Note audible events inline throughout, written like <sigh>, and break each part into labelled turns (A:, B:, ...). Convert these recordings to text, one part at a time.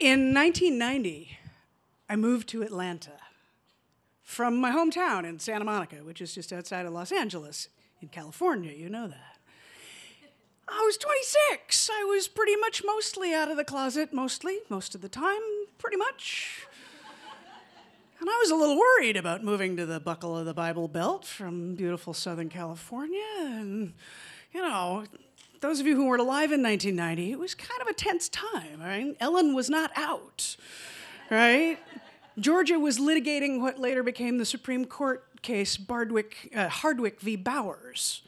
A: In 1990, I moved to Atlanta from my hometown in Santa Monica, which is just outside of Los Angeles in California. You know that. I was 26. I was pretty much mostly out of the closet, mostly, most of the time, pretty much. And I was a little worried about moving to the buckle of the Bible Belt from beautiful Southern California. And, you know, those of you who weren't alive in 1990, it was kind of a tense time, right? Ellen was not out, right? Georgia was litigating what later became the Supreme Court case Bardwick, uh, Hardwick v. Bowers,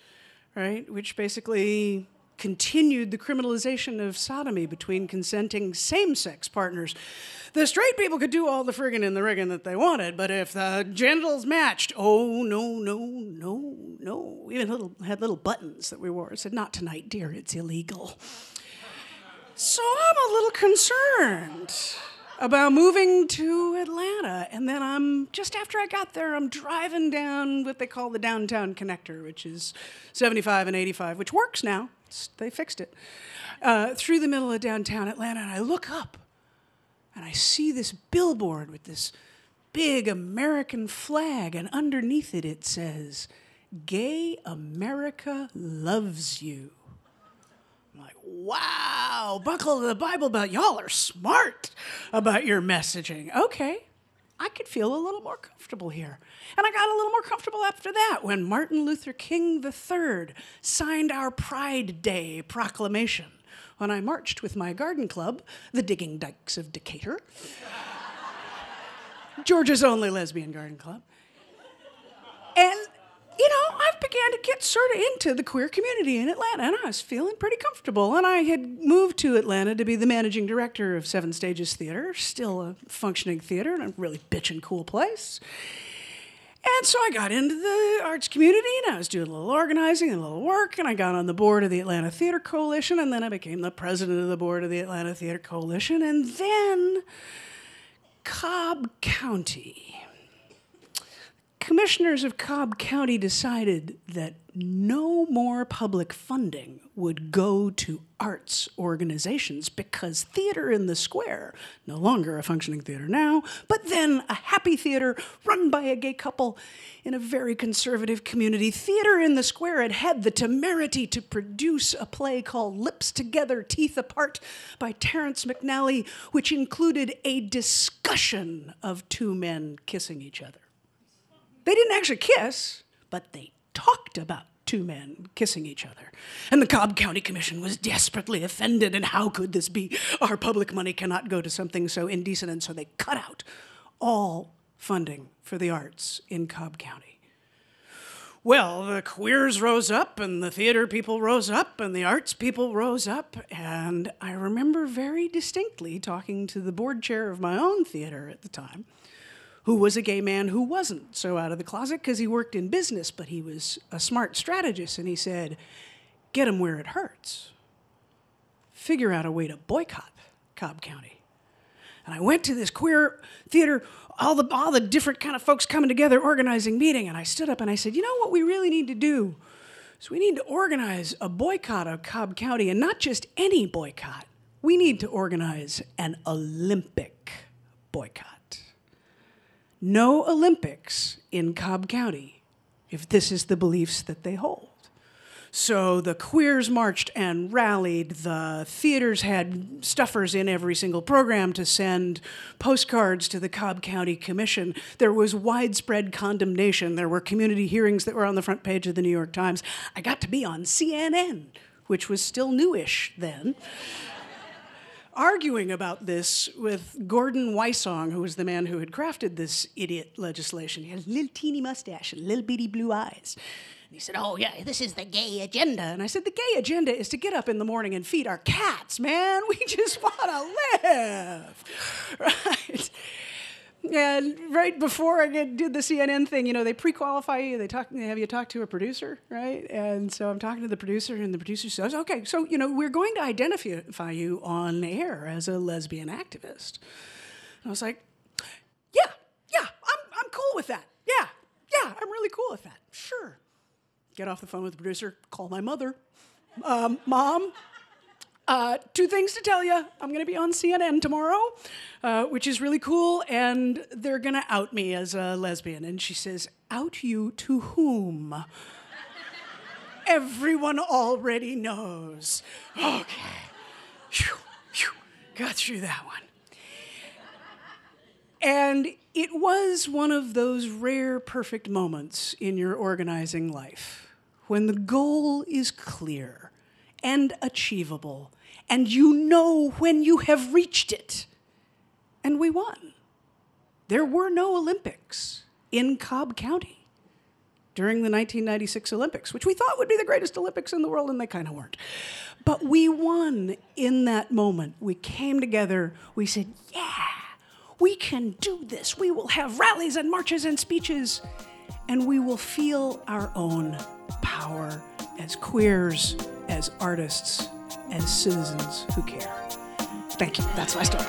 A: right? Which basically continued the criminalization of sodomy between consenting same sex partners. The straight people could do all the friggin' and the riggin' that they wanted, but if the genitals matched, oh, no, no, no, no. We even little, had little buttons that we wore. It said, Not tonight, dear, it's illegal. So I'm a little concerned about moving to Atlanta. And then I'm just after I got there, I'm driving down what they call the downtown connector, which is 75 and 85, which works now. It's, they fixed it. Uh, through the middle of downtown Atlanta, and I look up and I see this billboard with this big American flag, and underneath it it says, Gay America loves you. I'm like, wow, buckle to the Bible Belt. Y'all are smart about your messaging. Okay, I could feel a little more comfortable here. And I got a little more comfortable after that when Martin Luther King III signed our Pride Day proclamation when I marched with my garden club, the Digging Dykes of Decatur, <laughs> Georgia's only lesbian garden club. And you know, I began to get sort of into the queer community in Atlanta, and I was feeling pretty comfortable. And I had moved to Atlanta to be the managing director of Seven Stages Theater, still a functioning theater, and a really bitchin' cool place. And so I got into the arts community and I was doing a little organizing and a little work, and I got on the board of the Atlanta Theater Coalition, and then I became the president of the board of the Atlanta Theater Coalition, and then Cobb County commissioners of Cobb County decided that no more public funding would go to arts organizations because Theater in the Square, no longer a functioning theater now, but then a happy theater run by a gay couple in a very conservative community, Theater in the Square had had the temerity to produce a play called Lips Together, Teeth Apart by Terrence McNally, which included a discussion of two men kissing each other. They didn't actually kiss, but they talked about two men kissing each other. And the Cobb County Commission was desperately offended, and how could this be? Our public money cannot go to something so indecent, and so they cut out all funding for the arts in Cobb County. Well, the queers rose up, and the theater people rose up, and the arts people rose up. And I remember very distinctly talking to the board chair of my own theater at the time who was a gay man who wasn't so out of the closet because he worked in business, but he was a smart strategist. And he said, Get him where it hurts. Figure out a way to boycott Cobb County. And I went to this queer theater, all the, all the different kind of folks coming together, organizing meeting. And I stood up and I said, You know what we really need to do? So we need to organize a boycott of Cobb County, and not just any boycott. We need to organize an Olympic boycott no Olympics in Cobb County if this is the beliefs that they hold. So the queers marched and rallied. The theaters had stuffers in every single program to send postcards to the Cobb County Commission. There was widespread condemnation. There were community hearings that were on the front page of the New York Times. I got to be on CNN, which was still newish then arguing about this with Gordon Wysong, who was the man who had crafted this idiot legislation. He had a little teeny mustache and little bitty blue eyes. And he said, Oh, yeah, this is the gay agenda. And I said, The gay agenda is to get up in the morning and feed our cats, man. <laughs> We just want to live. <laughs> Right? And right before I did the CNN thing, you know, they pre-qualify you. They talk, they have you talk to a producer, right? And so I'm talking to the producer, and the producer says, "Okay, so you know, we're going to identify you on air as a lesbian activist." And I was like, "Yeah, yeah, I'm I'm cool with that. Yeah, yeah, I'm really cool with that. Sure." Get off the phone with the producer. Call my mother. Um, Mom, Uh, two things to tell you. I'm going to be on CNN tomorrow, uh, which is really cool, and they're going to out me as a lesbian. And she says, Out you to whom? Everyone already knows. Okay. Phew, phew. Got through that one. And it was one of those rare perfect moments in your organizing life when the goal is clear and achievable, and you know when you have reached it. And we won. There were no Olympics in Cobb County during the 1996 Olympics, which we thought would be the greatest Olympics in the world, and they kind of weren't. But we won in that moment. We came together, we said, Yeah, we can do this. We will have rallies and marches and speeches, and we will feel our own power as queers, as artists, and citizens who care. Thank you. That's my story.